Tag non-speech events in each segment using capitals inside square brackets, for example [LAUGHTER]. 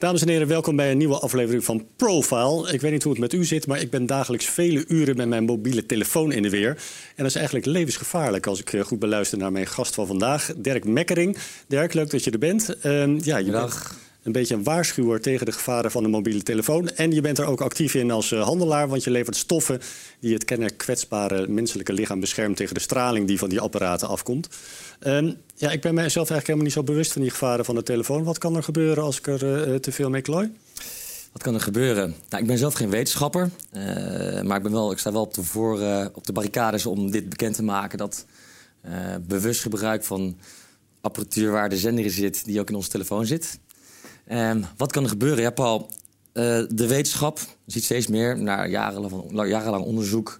Dames en heren, welkom bij een nieuwe aflevering van Profile. Ik weet niet hoe het met u zit, maar ik ben dagelijks vele uren met mijn mobiele telefoon in de weer. En dat is eigenlijk levensgevaarlijk als ik eh, goed beluister naar mijn gast van vandaag, Dirk Mekkering. Dirk, leuk dat je er bent. Uh, ja, je bent een beetje een waarschuwer tegen de gevaren van de mobiele telefoon. En je bent er ook actief in als uh, handelaar, want je levert stoffen die het kenner kwetsbare menselijke lichaam beschermt tegen de straling die van die apparaten afkomt. Uh, ja, ik ben mijzelf eigenlijk helemaal niet zo bewust van die gevaren van de telefoon. Wat kan er gebeuren als ik er uh, te veel mee klooi? Wat kan er gebeuren? Nou, ik ben zelf geen wetenschapper, maar ik, ben wel, ik sta wel op de, voor, op de barricades om dit bekend te maken dat bewust gebruik van apparatuur waar de zender in zit, die ook in onze telefoon zit. Um, wat kan er gebeuren? Ja, Paul, uh, de wetenschap ziet steeds meer, na jarenlang, jarenlang onderzoek...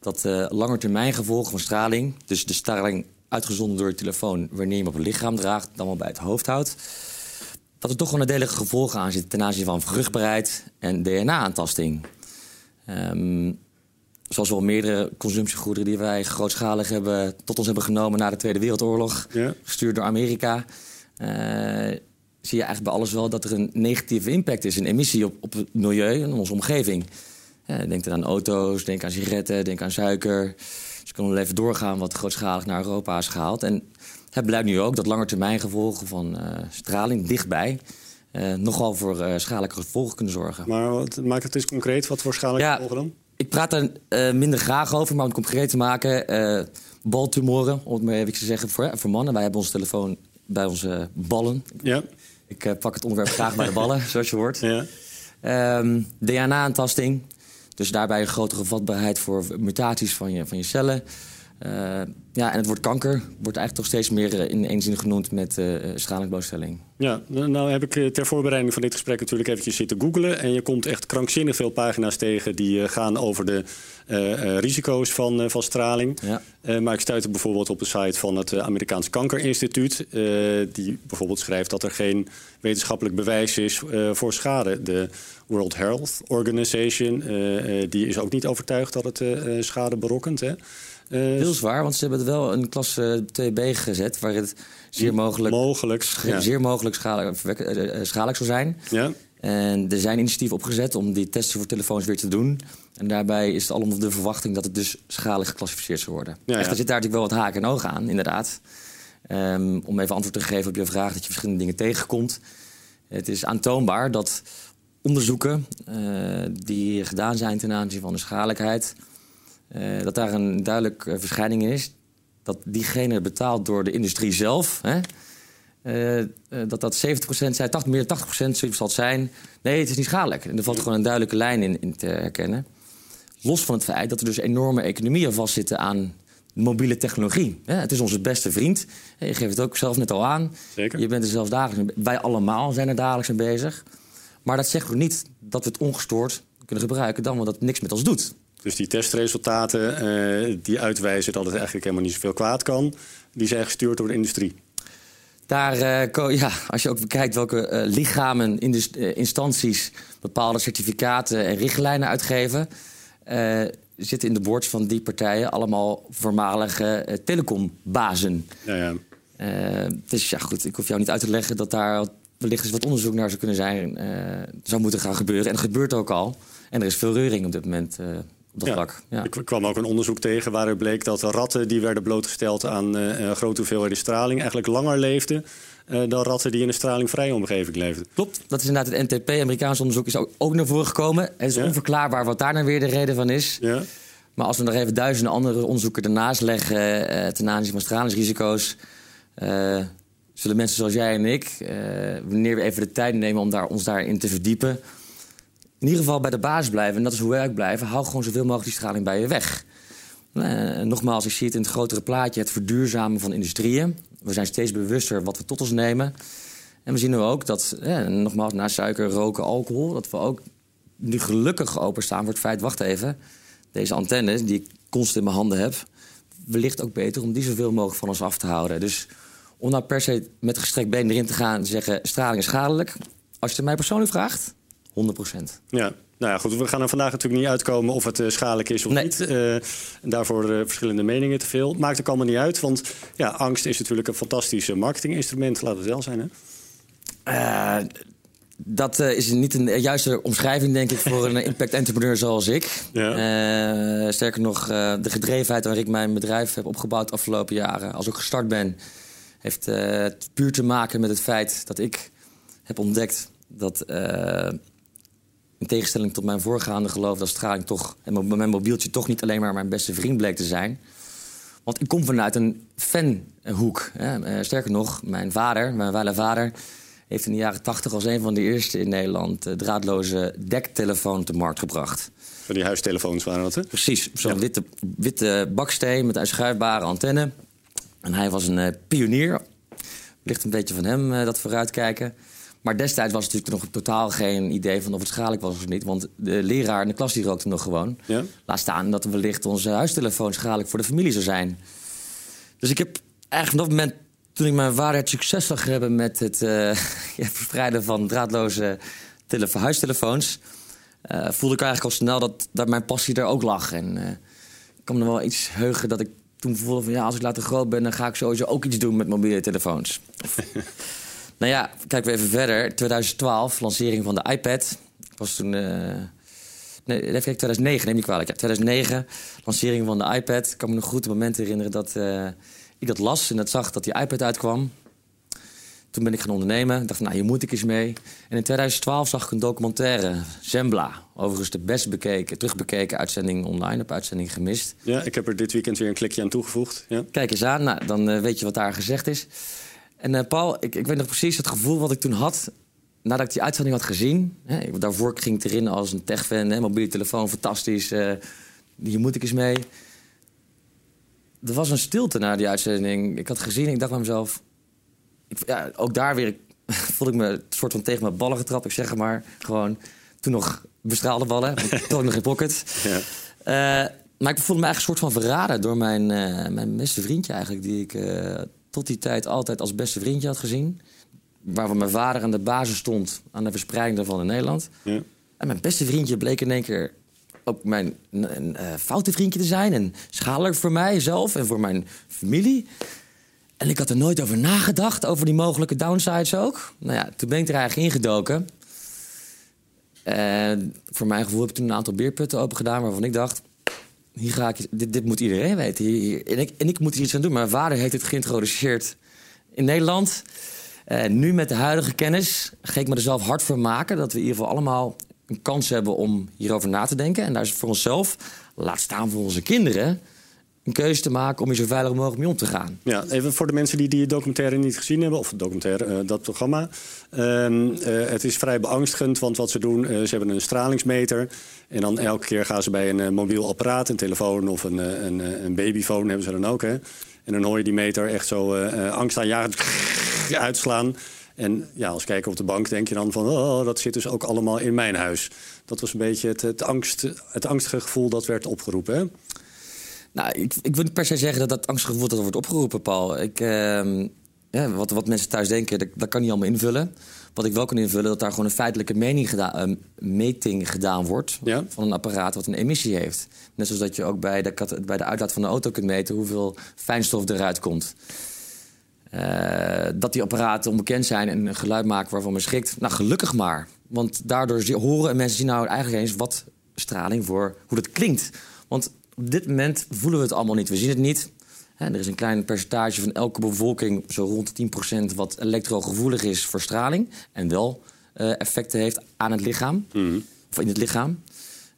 dat uh, langetermijngevolgen van straling... dus de straling uitgezonden door je telefoon... wanneer je hem op het lichaam draagt, dan wel bij het hoofd houdt... dat er toch wel nadelige gevolgen aan zitten... ten aanzien van vruchtbaarheid en DNA-aantasting. Um, zoals wel meerdere consumptiegoederen die wij grootschalig hebben, tot ons hebben genomen na de Tweede Wereldoorlog, ja. gestuurd door Amerika. Uh, zie je eigenlijk bij alles wel dat er een negatieve impact is, een emissie op, op het milieu en onze omgeving. denk dan aan auto's, denk aan sigaretten, denk aan suiker. Dus ik kan wel even doorgaan wat grootschalig naar Europa is gehaald. En het blijkt nu ook dat langetermijngevolgen van uh, straling dichtbij... Uh, nogal voor uh, schadelijke gevolgen kunnen zorgen. Maar wat, maak het eens concreet. Wat voor schadelijke ja, gevolgen dan? Ik praat er minder graag over, maar om het concreet te maken... baltumoren, om het maar even te zeggen, voor, voor mannen. Wij hebben onze telefoon bij onze ballen. Ja. Ik uh, pak het onderwerp graag bij de [LAUGHS] ballen, zoals je hoort. Ja. Um, DNA-aantasting. Dus daarbij een grotere vatbaarheid voor mutaties van je, van je cellen. Uh, ja, en het woord kanker wordt eigenlijk toch steeds meer uh, in één zin genoemd met uh, stralingsblootstelling. Ja, nou heb ik ter voorbereiding van dit gesprek natuurlijk eventjes zitten googlen. En je komt echt krankzinnig veel pagina's tegen die gaan over de risico's van, van straling. Ja. maar ik stuitte bijvoorbeeld op de site van het Amerikaans Kankerinstituut. die bijvoorbeeld schrijft dat er geen wetenschappelijk bewijs is voor schade. De World Health Organization die is ook niet overtuigd dat het schade berokkent. Hè? Uh, Heel zwaar, want ze hebben het wel een klasse 2B gezet... waar het zeer mogelijk, mogelijk, ja. zeer mogelijk schadelijk, uh, schadelijk zou zijn. Ja. En er zijn initiatieven opgezet om die testen voor telefoons weer te doen. En daarbij is het allemaal de verwachting dat het dus schadelijk geclassificeerd zou worden. Ja, Echt, er zit daar natuurlijk wel wat haken en ogen aan, inderdaad. Um, om even antwoord te geven op je vraag dat je verschillende dingen tegenkomt. Het is aantoonbaar dat onderzoeken uh, die gedaan zijn ten aanzien van de schadelijkheid uh, dat daar een duidelijke uh, verschijning is. Dat diegene betaald door de industrie zelf... Hè, uh, dat dat 70% zijn, 80, meer dan 80% zoiets zal zijn. Nee, het is niet schadelijk. En er valt gewoon een duidelijke lijn in, in te herkennen. Los van het feit dat er dus enorme economieën vastzitten aan mobiele technologie. Het is onze beste vriend. Je geeft het ook zelf net al aan. Zeker. Je bent er zelf dagelijks mee. Wij allemaal zijn er dagelijks mee bezig. Maar dat zegt ook niet dat we het ongestoord kunnen gebruiken... dan wel dat het niks met ons doet. Dus die testresultaten uh, die uitwijzen dat het eigenlijk helemaal niet zoveel kwaad kan, die zijn gestuurd door de industrie. Daar, uh, [LAUGHS] ja, als je ook bekijkt welke uh, lichamen, instanties bepaalde certificaten en richtlijnen uitgeven, zitten in de boards van die partijen allemaal voormalige telecombazen. Ja, ja. dus ja, goed, ik hoef jou niet uit te leggen dat daar wellicht eens wat onderzoek naar zou kunnen zijn, zou moeten gaan gebeuren. En dat gebeurt ook al. En er is veel reuring op dit moment ja. Ja. Ik kwam ook een onderzoek tegen waaruit bleek dat ratten die werden blootgesteld aan uh, grote hoeveelheden straling eigenlijk langer leefden uh, dan ratten die in een stralingvrije omgeving leefden. Klopt, dat is inderdaad het NTP, Amerikaans onderzoek, is ook, ook naar voren gekomen. Het is onverklaarbaar wat daar nou weer de reden van is. Ja. Maar als we nog even duizenden andere onderzoeken ernaast leggen uh, ten aanzien van stralingsrisico's, zullen mensen zoals jij en ik, wanneer we even de tijd nemen om daar, ons daarin te verdiepen, in ieder geval bij de basis blijven. En dat is hoe ook blijven. Hou gewoon zoveel mogelijk die straling bij je weg. Uh, nogmaals, ik zie het in het grotere plaatje. Het verduurzamen van industrieën. We zijn steeds bewuster wat we tot ons nemen. En we zien nu ook dat, eh, nogmaals, na suiker, roken, alcohol... dat we ook nu gelukkig openstaan voor het feit... wacht even, deze antennes die ik constant in mijn handen heb... wellicht ook beter om die zoveel mogelijk van ons af te houden. Dus om nou per se met gestrekt been erin te gaan en zeggen... straling is schadelijk. Als je het mij persoonlijk vraagt, 100% Ja, nou ja, goed. We gaan er vandaag natuurlijk niet uitkomen of het uh, schadelijk is of Nee. niet. Eh, en daarvoor eh, verschillende meningen te veel. Maakt ook allemaal niet uit, want ja, angst is natuurlijk een fantastisch eh, marketinginstrument. Laat het wel zijn, hè? Eh, dat eh, is niet een juiste omschrijving, denk ik, voor een [LAUGHS] impact-entrepreneur zoals ik. Ja. Eh, sterker nog, eh, de gedrevenheid waarin ik mijn bedrijf heb opgebouwd de afgelopen jaren, als ik gestart ben, heeft eh, puur te maken met het feit dat ik heb ontdekt dat, eh, in tegenstelling tot mijn voorgaande geloof, dat straling toch, en mijn mobieltje toch niet alleen maar mijn beste vriend bleek te zijn. Want ik kom vanuit een fanhoek. Hè. Eh, sterker nog, mijn vader, mijn wijle vader, heeft in de jaren tachtig als een van de eerste in Nederland eh, draadloze dektelefoon te markt gebracht. Van die huistelefoons waren dat, hè? Precies, zo'n Ja. witte, witte baksteen met een schuifbare antenne. En hij was een eh, pionier. Ligt een beetje van hem, dat vooruitkijken. Maar destijds was het natuurlijk nog totaal geen idee van of het schadelijk was of niet. Want de leraar in de klas die rookte nog gewoon. Ja. Laat staan dat wellicht onze huistelefoon schadelijk voor de familie zou zijn. Dus ik heb eigenlijk vanaf het moment toen ik mijn het succes zag hebben met het [LAUGHS] ja, verspreiden van draadloze telefo- huistelefoons, eh, voelde ik eigenlijk al snel dat, dat mijn passie er ook lag. En eh, ik kan me nog wel iets heugen dat ik toen voelde van ja, als ik later groot ben, dan ga ik sowieso ook iets doen met mobiele telefoons. [LAUGHS] nou ja, kijken we even verder. 2012, lancering van de iPad. Ik was toen. eh, Nee, even kijken, 2009, neem ik kwalijk. Ja, 2009, lancering van de iPad. Ik kan me nog goed het moment herinneren dat eh, ik dat las en dat zag dat die iPad uitkwam. Toen ben ik gaan ondernemen. Ik dacht, nou, hier moet ik eens mee. En in 2012 zag ik een documentaire, Zembla. Overigens de best bekeken, terugbekeken uitzending online. Heb uitzending gemist. Ja, ik heb er dit weekend weer een klikje aan toegevoegd. Ja. Kijk eens aan, nou, dan eh, weet je wat daar gezegd is. En eh, Paul, ik, ik weet nog precies het gevoel wat ik toen had... nadat ik die uitzending had gezien. Hè, ik- daarvoor ging ik erin als een techfan, hè, mobiele telefoon, fantastisch. eh, hier moet ik eens mee. Er was een stilte na die uitzending. Ik had gezien, ik dacht bij mezelf... Ik, ja, ook daar weer ik, [LAUGHS] voelde ik me een soort van tegen mijn ballen getrapt. Ik zeg maar gewoon, toen nog bestraalde ballen. Toen nog geen pocket. [LAUGHS] Ja. Eh, maar ik voelde me eigenlijk een soort van verraden door mijn, mijn beste vriendje eigenlijk... die ik tot die tijd altijd als beste vriendje had gezien. Waarvan mijn vader aan de basis stond aan de verspreiding daarvan in Nederland. Ja. En mijn beste vriendje bleek in één keer ook mijn een, een, eh, foute vriendje te zijn. En schadelijk voor mijzelf en voor mijn familie. En ik had er nooit over nagedacht, over die mogelijke downsides ook. Nou ja, toen ben ik er eigenlijk ingedoken. En voor mijn gevoel heb ik toen een aantal beerputten open gedaan... waarvan ik dacht, hier ga ik, dit, dit moet iedereen weten. En, ik, en ik moet hier iets aan doen. Mijn vader heeft het geïntroduceerd in Nederland. Eh, nu met de huidige kennis ga ik me er zelf hard voor maken... dat we in ieder geval allemaal een kans hebben om hierover na te denken. En daar is voor onszelf, laat staan voor onze kinderen... een keuze te maken om hier zo veilig mogelijk mee om te gaan. Ja, even voor de mensen die die documentaire niet gezien hebben, of documentaire, eh, dat programma. Ehm, eh, het is vrij beangstigend, want wat ze doen, eh, ze hebben een stralingsmeter. En dan elke keer gaan ze bij een mobiel apparaat, een telefoon of een, een, een babyfoon hebben ze dan ook. Hè? En dan hoor je die meter echt zo eh, angstaanjagend [LAUGHS] uitslaan. En ja, als kijker op de bank denk je dan van, oh, dat zit dus ook allemaal in mijn huis. Dat was een beetje het, het, angst, het angstige gevoel dat werd opgeroepen. Hè? Nou, ik, ik wil niet per se zeggen dat dat angstgevoel dat wordt opgeroepen, Paul. Ik, ehm, ja, wat, wat mensen thuis denken, dat, dat kan niet allemaal invullen. Wat ik wel kan invullen, dat daar gewoon een feitelijke mening geda- eh, meting gedaan wordt... Ja. van een apparaat wat een emissie heeft. Net zoals dat je ook bij de, bij de uitlaat van de auto kunt meten... hoeveel fijnstof eruit komt. Eh, dat die apparaten onbekend zijn en een geluid maken waarvan men schrikt. Nou, gelukkig maar. Want daardoor horen en mensen zien nou eigenlijk eens wat straling voor hoe dat klinkt. Want op dit moment voelen we het allemaal niet. We zien het niet. Er is een klein percentage van elke bevolking, zo rond de 10%, wat elektrogevoelig is voor straling. En wel eh, effecten heeft aan het lichaam. Of in het lichaam.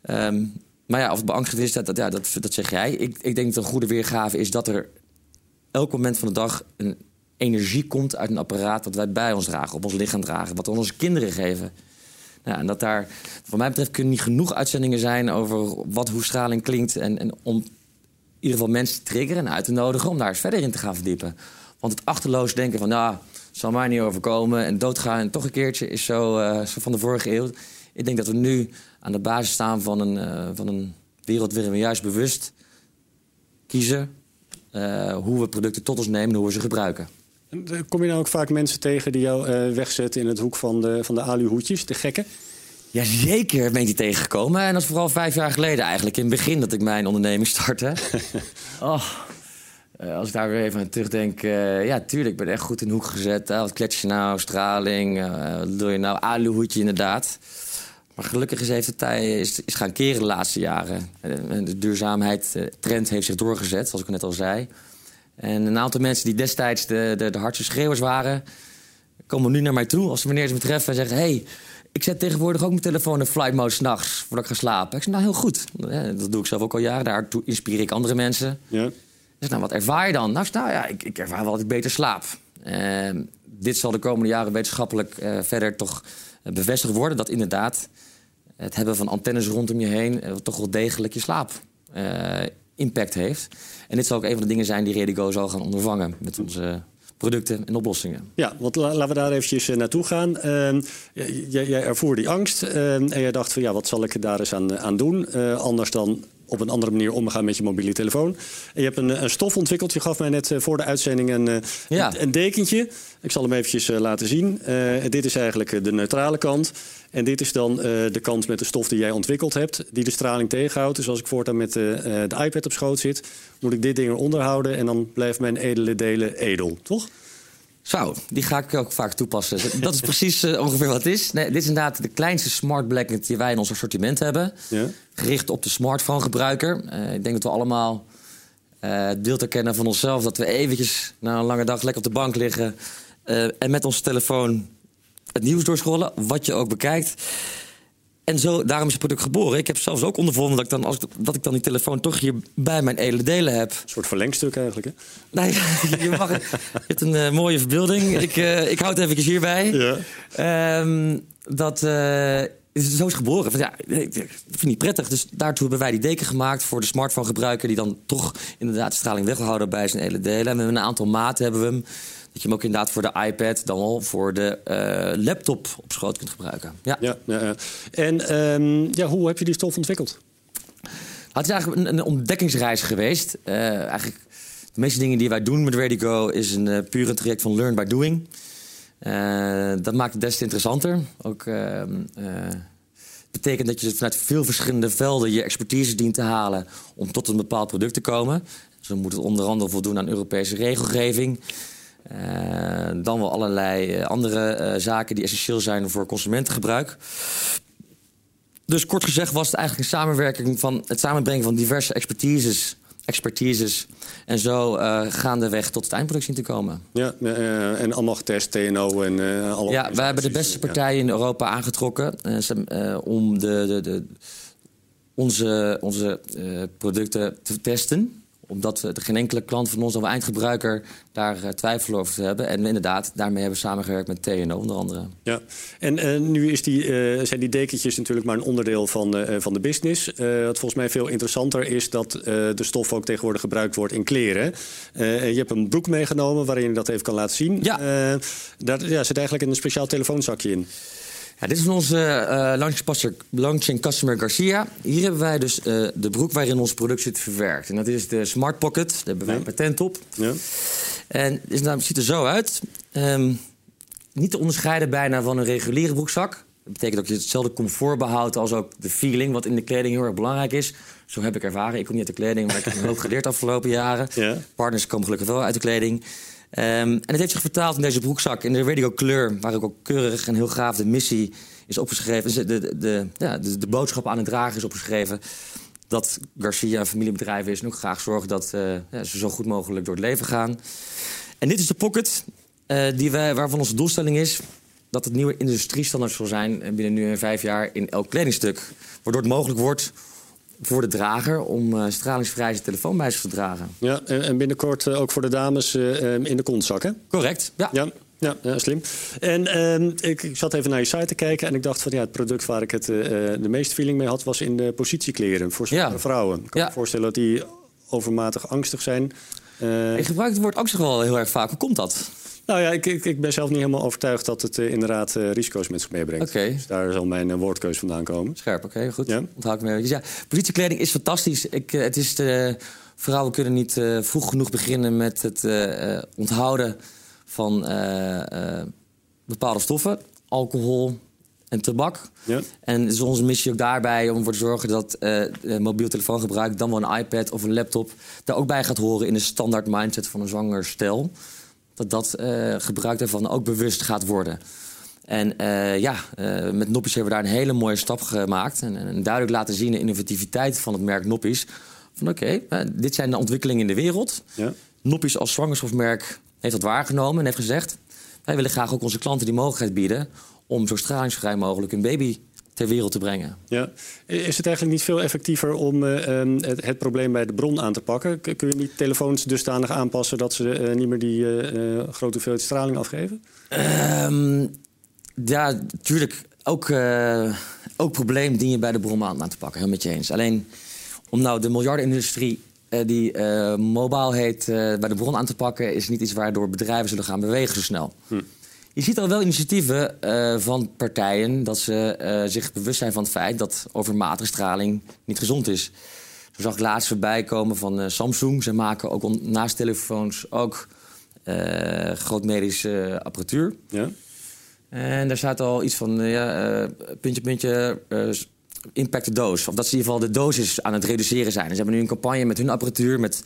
Ehm, maar ja, of het beangstigend is, dat, dat, ja, dat, dat zeg jij. Ik, ik denk dat een goede weergave is dat er elk moment van de dag een energie komt uit een apparaat dat wij bij ons dragen, op ons lichaam dragen, wat we aan onze kinderen geven. Nou, en dat daar, wat mij betreft, kunnen niet genoeg uitzendingen zijn over wat, hoe straling klinkt. En, en om in ieder geval mensen te triggeren en uit te nodigen om daar eens verder in te gaan verdiepen. Want het achterloos denken van, nou, zal mij niet overkomen en doodgaan en toch een keertje is zo, eh, zo van de vorige eeuw. Ik denk dat we nu aan de basis staan van een, eh, van een wereld waarin we juist bewust kiezen eh, hoe we producten tot ons nemen en hoe we ze gebruiken. Eh, Kom je nou ook vaak mensen tegen die jou eh, wegzetten in het hoek van de, van de aluhoedjes, de gekken? Jazeker ben ik die tegengekomen. En dat is vooral vijf jaar geleden eigenlijk. In het begin dat ik mijn onderneming startte. [LAUGHS] oh, als ik daar weer even aan terugdenk. Uh, ja, tuurlijk, ik ben echt goed in de hoek gezet. Uh, wat klets je nou? Straling. Uh, wat doe je nou? Aluhoedje inderdaad. Maar gelukkig is, heeft het tij is, is gaan keren de laatste jaren. de duurzaamheid trend heeft zich doorgezet, zoals ik net al zei. En een aantal mensen die destijds de, de, de hardste schreeuwers waren... komen nu naar mij toe als ze wanneer ze me treffen en zeggen... hey, ik zet tegenwoordig ook mijn telefoon in flight mode s'nachts voordat ik ga slapen. Ik zeg, nou heel goed. Dat doe ik zelf ook al jaren. Daartoe inspireer ik andere mensen. Ja. Dus nou, wat ervaar je dan? Nou, nou ja, ik, ik ervaar wel dat ik beter slaap. Uh, dit zal de komende jaren wetenschappelijk uh, verder toch uh, bevestigd worden. Dat inderdaad het hebben van antennes rondom je heen... Uh, toch wel degelijk je slaap impact heeft. En dit zal ook een van de dingen zijn die Redigo zal gaan ondervangen... met onze producten en oplossingen. Ja, want laten we daar eventjes naartoe gaan. Uh, jij, jij ervoer die angst uh, en jij dacht van ja, wat zal ik daar eens aan, aan doen? Uh, anders dan op een andere manier omgaan met je mobiele telefoon. En je hebt een, een stof ontwikkeld. Je gaf mij net uh, voor de uitzending een, ja. een, een, dekentje. Ik zal hem eventjes uh, laten zien. dit is eigenlijk de neutrale kant. En dit is dan de kant met de stof die jij ontwikkeld hebt... die de straling tegenhoudt. Dus als ik voortaan met de iPad op schoot zit... moet ik dit ding eronder houden... en dan blijft mijn edele delen edel, toch? Zo, die ga ik ook vaak toepassen. Dat is [LAUGHS] precies uh, ongeveer wat het is. Nee, dit is inderdaad de kleinste smart blanket die wij in ons assortiment hebben. Ja. Gericht op de smartphone-gebruiker. Uh, ik denk dat we allemaal uh, het beeld herkennen van onszelf... dat we eventjes na een lange dag lekker op de bank liggen... en met onze telefoon het nieuws doorschrollen, wat je ook bekijkt. En zo, daarom is het product geboren. Ik heb zelfs ook ondervonden dat ik dan, als ik, dat ik dan die telefoon toch hier bij mijn edele delen heb. Een soort verlengstuk eigenlijk, hè? Nee, [LAUGHS] je, mag, je hebt een uh, mooie verbeelding. Ik, uh, ik houd het even hierbij. Ja. Um, dat... Uh, zo is geboren. Ja, ik vind het prettig. Dus daartoe hebben wij die deken gemaakt voor de smartphone gebruiker... die dan toch inderdaad straling weghouden bij zijn hele delen. En met een aantal maten hebben we hem dat je hem ook inderdaad voor de iPad dan wel voor de uh, laptop op schoot kunt gebruiken. Ja, ja, ja. En um, ja, hoe heb je die stof ontwikkeld? Het is eigenlijk een, een ontdekkingsreis geweest. Uh, eigenlijk de meeste dingen die wij doen met ReadyGo is een uh, puur een traject van learn by doing. dat maakt het des te interessanter. Ook ehm, betekent dat je vanuit veel verschillende velden je expertise dient te halen om tot een bepaald product te komen. Zo moet het onder andere voldoen aan Europese regelgeving. Uh, dan wel allerlei eh, andere uh, zaken die essentieel zijn voor consumentengebruik. Dus kort gezegd was het eigenlijk een samenwerking van het samenbrengen van diverse expertises. expertises en zo uh, gaandeweg tot het eindproduct zien te komen. Ja, en allemaal getest, TNO en alle. Ja, wij hebben de beste partijen in Europa aangetrokken om de, de, de, onze, onze producten te testen omdat er geen enkele klant van ons of eindgebruiker daar uh, twijfel over te hebben. En inderdaad, daarmee hebben we samengewerkt met TNO onder andere. Ja, en uh, nu is die, uh, zijn die dekentjes natuurlijk maar een onderdeel van, van de business. wat volgens mij veel interessanter is dat de stof ook tegenwoordig gebruikt wordt in kleren. je hebt een broek meegenomen waarin je dat even kan laten zien. Ja. daar ja, zit eigenlijk een speciaal telefoonzakje in. Ja, dit is onze uh, launching customer Garcia. Hier hebben wij dus uh, de broek waarin ons product zit verwerkt. En dat is de Smart Pocket. Daar hebben wij een patent op. Ja. En het nou, ziet er zo uit. Um, niet te onderscheiden bijna van een reguliere broekzak. Dat betekent dat je hetzelfde comfort behoudt als ook de feeling... wat in de kleding heel erg belangrijk is. Zo heb ik ervaren. Ik kom niet uit de kleding, maar ik heb een hoop geleerd de afgelopen jaren. Ja. Partners komen gelukkig wel uit de kleding. Um, en het heeft zich vertaald in deze broekzak, in de radio kleur, waar ook keurig en heel gaaf de missie is opgeschreven. De, de, de, ja, de, boodschap aan het dragen is opgeschreven. Dat Garcia een familiebedrijf is en ook graag zorgen dat uh, ja, ze zo goed mogelijk door het leven gaan. En dit is de pocket, uh, die wij, waarvan onze doelstelling is dat het nieuwe industriestandaard zal zijn binnen nu en vijf jaar in elk kledingstuk. Waardoor het mogelijk wordt voor de drager om uh, stralingsvrij zijn telefoon bij zich te dragen. Ja, en binnenkort uh, ook voor de dames uh, in de kontzak, hè? Correct, ja. ja. Ja, ja, slim. En ehm, ik, ik, zat even naar je site te kijken en ik dacht van ja, het product waar ik het de meeste feeling mee had, was in de positiekleren voor ja. vrouwen. Ik kan me voorstellen dat die overmatig angstig zijn. ik gebruik het woord angstig wel heel erg vaak. Hoe komt dat? Nou ja, ik, ik, ik, ben zelf niet helemaal overtuigd dat het uh, inderdaad uh, risico's met zich meebrengt. Okay. Dus daar zal mijn uh, woordkeus vandaan komen. Scherp, oké, okay, goed. Ja. Onthoud ik me eventjes. Ja, positiekleding is fantastisch. Ik, het is de, vrouwen kunnen niet vroeg genoeg beginnen met het onthouden van bepaalde stoffen. Alcohol, en tabak. Ja. En het is onze missie ook daarbij om ervoor te zorgen dat eh, eh, mobiel telefoongebruik, dan wel een iPad of een laptop, daar ook bij gaat horen in de standaard mindset van een zwanger stel. Dat dat eh, gebruik daarvan ook bewust gaat worden. En eh, ja, eh, met Noppies hebben we daar een hele mooie stap gemaakt. En, en duidelijk laten zien de innovativiteit van het merk Noppies. Van oké, dit zijn de ontwikkelingen in de wereld. Ja. Noppies als zwangerschapsmerk heeft dat waargenomen en heeft gezegd... wij willen graag ook onze klanten die mogelijkheid bieden... om zo stralingsvrij mogelijk een baby ter wereld te brengen. Ja. Is het eigenlijk niet veel effectiever om eh, ehm, het, het probleem bij de bron aan te pakken? Kun je niet telefoons dusdanig aanpassen dat ze eh, niet meer die eh, grote hoeveelheid straling afgeven? Ehm, ja, natuurlijk. Ook, ook probleem dien je bij de bron aan aan te pakken. Heel met je eens. Alleen om nou de miljardenindustrie die mobiel heet bij de bron aan te pakken... is niet iets waardoor bedrijven zullen gaan bewegen zo snel. Je ziet al wel initiatieven eh, van partijen dat ze eh, zich bewust zijn van het feit dat overmatige straling niet gezond is. Zo zag ik laatst voorbij komen van eh, Samsung. Ze maken ook naast telefoons ook eh grootmedische apparatuur. Ja. En daar staat al iets van ja, puntje, puntje, impact de doos. Of dat ze in ieder geval de dosis aan het reduceren zijn. En ze hebben nu een campagne met hun apparatuur met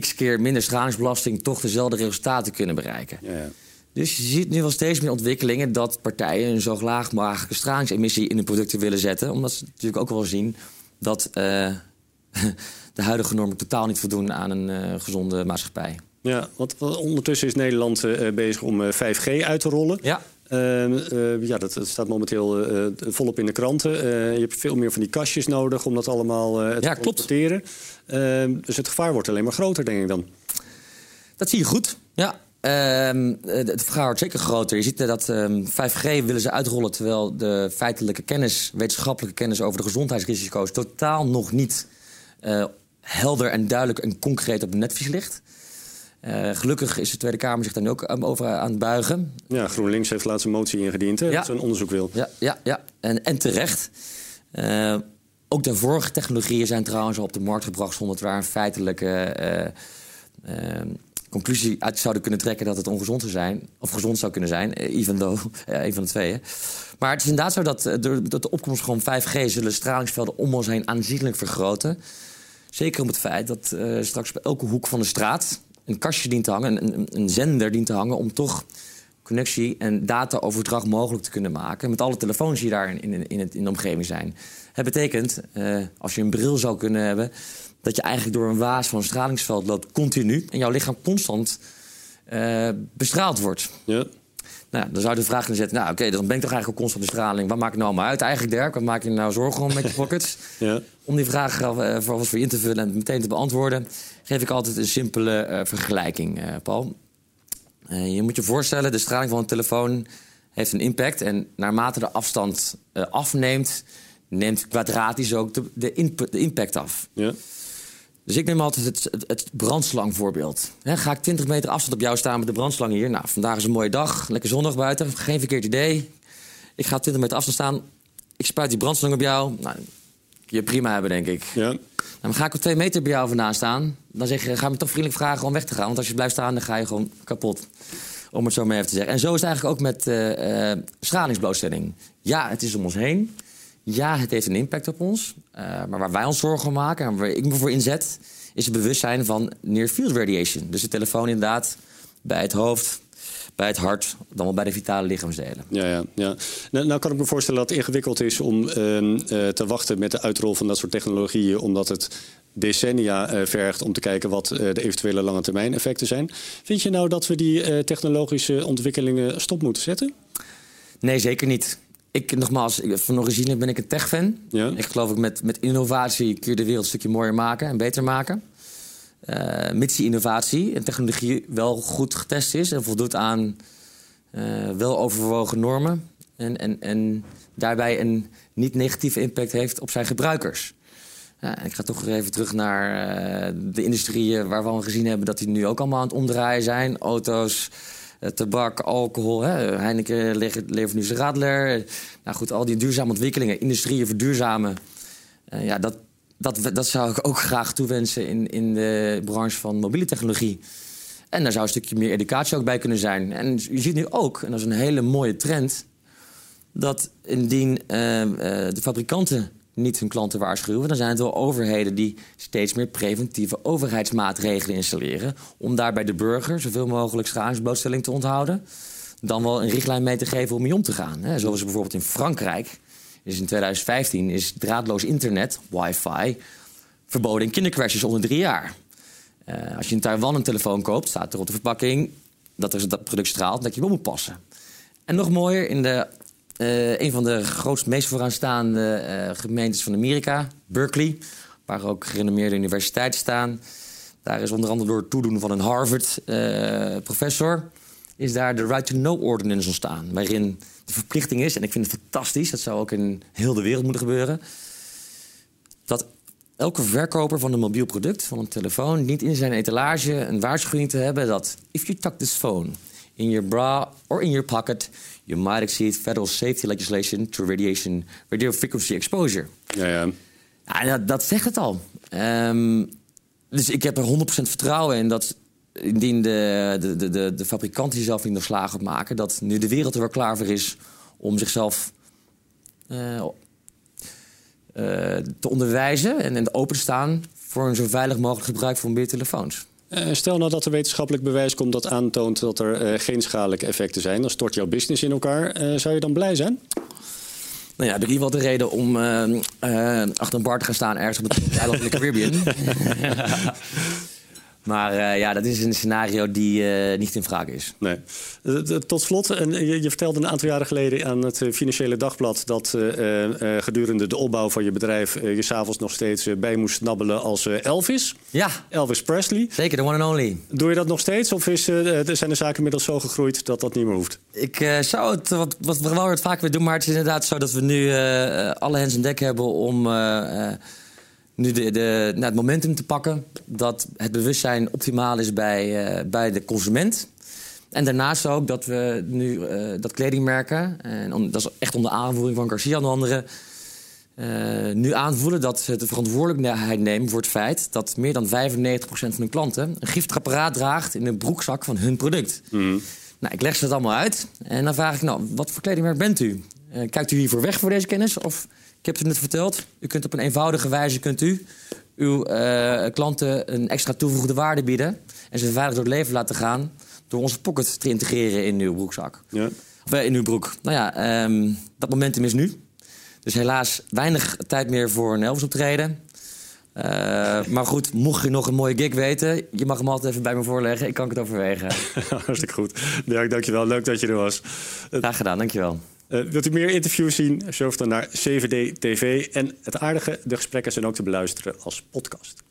x keer minder stralingsbelasting toch dezelfde resultaten kunnen bereiken. Ja, ja. Dus je ziet nu wel steeds meer ontwikkelingen dat partijen een zo laag mogelijke stralingsemissie in hun producten willen zetten. Omdat ze natuurlijk ook wel zien dat eh, [LAUGHS] de huidige normen totaal niet voldoen aan een eh, gezonde maatschappij. ja, want want ondertussen is Nederland eh, bezig om eh, 5G uit te rollen. Ja, Ehm, eh, ja, dat, dat staat momenteel eh, volop in de kranten. Eh, je hebt veel meer van die kastjes nodig om dat allemaal eh, te Ja, klopt. transporteren. Ehm, dus het gevaar wordt alleen maar groter, denk ik dan. Dat zie je goed. Ja. Ehm, eh, het gevaar wordt zeker groter. Je ziet eh, dat ehm, 5G willen ze uitrollen... terwijl de feitelijke kennis, wetenschappelijke kennis... over de gezondheidsrisico's totaal nog niet eh, helder en duidelijk... en concreet op het netvlies ligt. Gelukkig is de Tweede Kamer zich daar nu ook eh, over aan het buigen. Ja, GroenLinks heeft laatst een motie ingediend hè, Ja. dat ze een onderzoek wil. Ja, ja, ja. En, en terecht. Ook de vorige technologieën zijn trouwens al op de markt gebracht... zonder daar een feitelijke conclusie uit zouden kunnen trekken... dat het ongezond zou zijn, of gezond zou kunnen zijn. eh, even though, ja, [LAUGHS] een van de twee. Hè. Maar het is inderdaad zo dat, eh, door, dat de opkomst van 5G... zullen stralingsvelden om ons heen aanzienlijk vergroten. Zeker om het feit dat eh, straks bij elke hoek van de straat... een kastje dient te hangen, een, een zender dient te hangen... om toch connectie en dataoverdracht mogelijk te kunnen maken... met alle telefoons die daar in, in, in, het, in de omgeving zijn. Het betekent, eh, als je een bril zou kunnen hebben... dat je eigenlijk door een waas van stralingsveld loopt continu... en jouw lichaam constant eh, bestraald wordt. Ja. Nou, dan zou je de vraag kunnen zetten... nou oké, dan ben ik toch eigenlijk constant bestraling. Wat maakt het nou maar uit eigenlijk, Dirk? Wat maak je nou zorgen om met je [LAUGHS] pockets? Ja. Om die vraag uh, voor, voor in te vullen en meteen te beantwoorden... geef ik altijd een simpele vergelijking, Paul. Eh, je moet je voorstellen, de straling van een telefoon heeft een impact... en naarmate de afstand eh, afneemt... neemt kwadratisch ook de, de, inp- de impact af. Ja. Dus ik neem altijd het, het, het brandslangvoorbeeld. Ga ik 20 meter afstand op jou staan met de brandslang hier? Nou, vandaag is een mooie dag, lekker zonnig buiten, geen verkeerd idee. Ik ga 20 meter afstand staan, ik spuit die brandslang op jou. Nou, je prima hebben, denk ik. Ja. Nou, maar ga ik op twee meter bij jou vandaan staan... dan zeg je, ga me toch vriendelijk vragen om weg te gaan. Want als je blijft staan, dan ga je gewoon kapot. Om het zo maar even te zeggen. En zo is het eigenlijk ook met uh, uh, stralingsblootstelling. Ja, het is om ons heen. Ja, het heeft een impact op ons. Uh, maar waar wij ons zorgen om maken en waar ik me voor inzet... is het bewustzijn van near field radiation. Dus de telefoon inderdaad bij het hoofd, bij het hart, dan wel bij de vitale lichaamsdelen. Ja, ja, ja. Nou, nou kan ik me voorstellen dat het ingewikkeld is om uh, te wachten met de uitrol van dat soort technologieën, omdat het decennia uh, vergt om te kijken wat uh, de eventuele lange termijn effecten zijn. Vind je nou dat we die uh, technologische ontwikkelingen stop moeten zetten? Nee, zeker niet. Ik, nogmaals, van origine ben ik een tech-fan. Ja. Ik geloof ik met, met innovatie kun je de wereld een stukje mooier maken en beter maken. Uh, mits die innovatie en technologie wel goed getest is en voldoet aan uh, wel overwogen normen. En, en, en daarbij een niet negatieve impact heeft op zijn gebruikers. Ja, ik ga toch even terug naar uh, de industrieën waarvan we gezien hebben dat die nu ook allemaal aan het omdraaien zijn. Auto's, uh, tabak, alcohol, hè. Heineken levert nu zijn Radler. Nou goed, al die duurzame ontwikkelingen, industrieën verduurzamen. Uh, ja, dat, dat, dat zou ik ook [LAUGHS] graag toewensen in, in de branche van mobiele technologie. En daar zou een stukje meer educatie ook bij kunnen zijn. En je ziet nu ook, en dat is een hele mooie trend... dat indien eh, eh, de fabrikanten niet hun klanten waarschuwen, dan zijn het wel overheden die steeds meer preventieve overheidsmaatregelen installeren. Om daarbij de burger zoveel mogelijk schadingsblootstelling te onthouden. Dan wel een richtlijn mee te geven om mee om te gaan. Zoals bijvoorbeeld in Frankrijk is in 2015 is draadloos internet, wifi, verboden in kindercrashes onder drie jaar. Uh, als je in Taiwan een telefoon koopt, staat er op de verpakking dat er dat product straalt dat je wel moet passen. En nog mooier, in de, uh, een van de grootste, meest vooraanstaande uh, gemeentes van Amerika, Berkeley, waar ook gerenommeerde universiteiten staan. Daar is onder andere door het toedoen van een Harvard-professor... is daar de Right to Know Ordinance ontstaan. Waarin de verplichting is, en ik vind het fantastisch... dat zou ook in heel de wereld moeten gebeuren... dat elke verkoper van een mobiel product, van een telefoon, dient in zijn etalage een waarschuwing te hebben dat if you tuck this phone in your bra or in your pocket, you might exceed federal safety legislation to radiation radio frequency exposure. Ja, ja. ja dat, dat zegt het al. Um, dus ik heb er 100% vertrouwen in dat indien de, de, de, de, de fabrikant die zelf niet nog slagen maken, dat nu de wereld er wel klaar voor is om zichzelf uh, uh, te onderwijzen en, en open te staan voor een zo veilig mogelijk gebruik van mobiele telefoons. Uh, stel nou dat er wetenschappelijk bewijs komt dat aantoont dat er uh, geen schadelijke effecten zijn, dan stort jouw business in elkaar. zou je dan blij zijn? Nou ja, heb ik in ieder geval de reden om achter een bar te gaan staan ergens op het eiland in de Caribbean. [LAUGHS] Maar uh, ja, dat is een scenario die uh, niet in vraag is. Nee. Tot slot, en je, je, vertelde een aantal jaren geleden aan het Financiële Dagblad... dat uh, gedurende de opbouw van je bedrijf je s'avonds nog steeds bij moest snabbelen als Elvis. Ja. Elvis Presley. Zeker, de one and only. Doe je dat nog steeds of is, zijn de zaken inmiddels zo gegroeid dat dat niet meer hoeft? Ik zou het wat, wat, wat vaak weer doen, maar het is inderdaad zo dat we nu alle hens aan dek hebben om nu de, de, nou, het momentum te pakken dat het bewustzijn optimaal is bij, uh, bij de consument. En daarnaast ook dat we nu uh, dat kledingmerken, en dat is echt onder aanvoering van Garcia en andere, uh, nu aanvoelen dat ze de verantwoordelijkheid nemen voor het feit dat meer dan 95% van hun klanten een giftig apparaat draagt in de broekzak van hun product. Mm. Nou, ik leg ze het allemaal uit en dan vraag ik, nou, wat voor kledingmerk bent u? kijkt u hiervoor weg voor deze kennis? Of ik heb het net verteld. U kunt op een eenvoudige wijze kunt u uw uh, klanten een extra toegevoegde waarde bieden. En ze veilig door het leven laten gaan. Door onze pocket te integreren in uw broekzak. Ja. Of uh, in uw broek. Nou ja, um, dat momentum is nu. Dus helaas weinig tijd meer voor een Elvis optreden. Uh, maar goed, mocht je nog een mooie gig weten... je mag hem altijd even bij me voorleggen. Ik kan het overwegen. [LAUGHS] Hartstikke goed. Dirk, dankjewel. Leuk dat je er was. Graag gedaan, dankjewel. Uh, wilt u meer interviews zien? Surf dan naar CVD TV. En het aardige, de gesprekken zijn ook te beluisteren als podcast.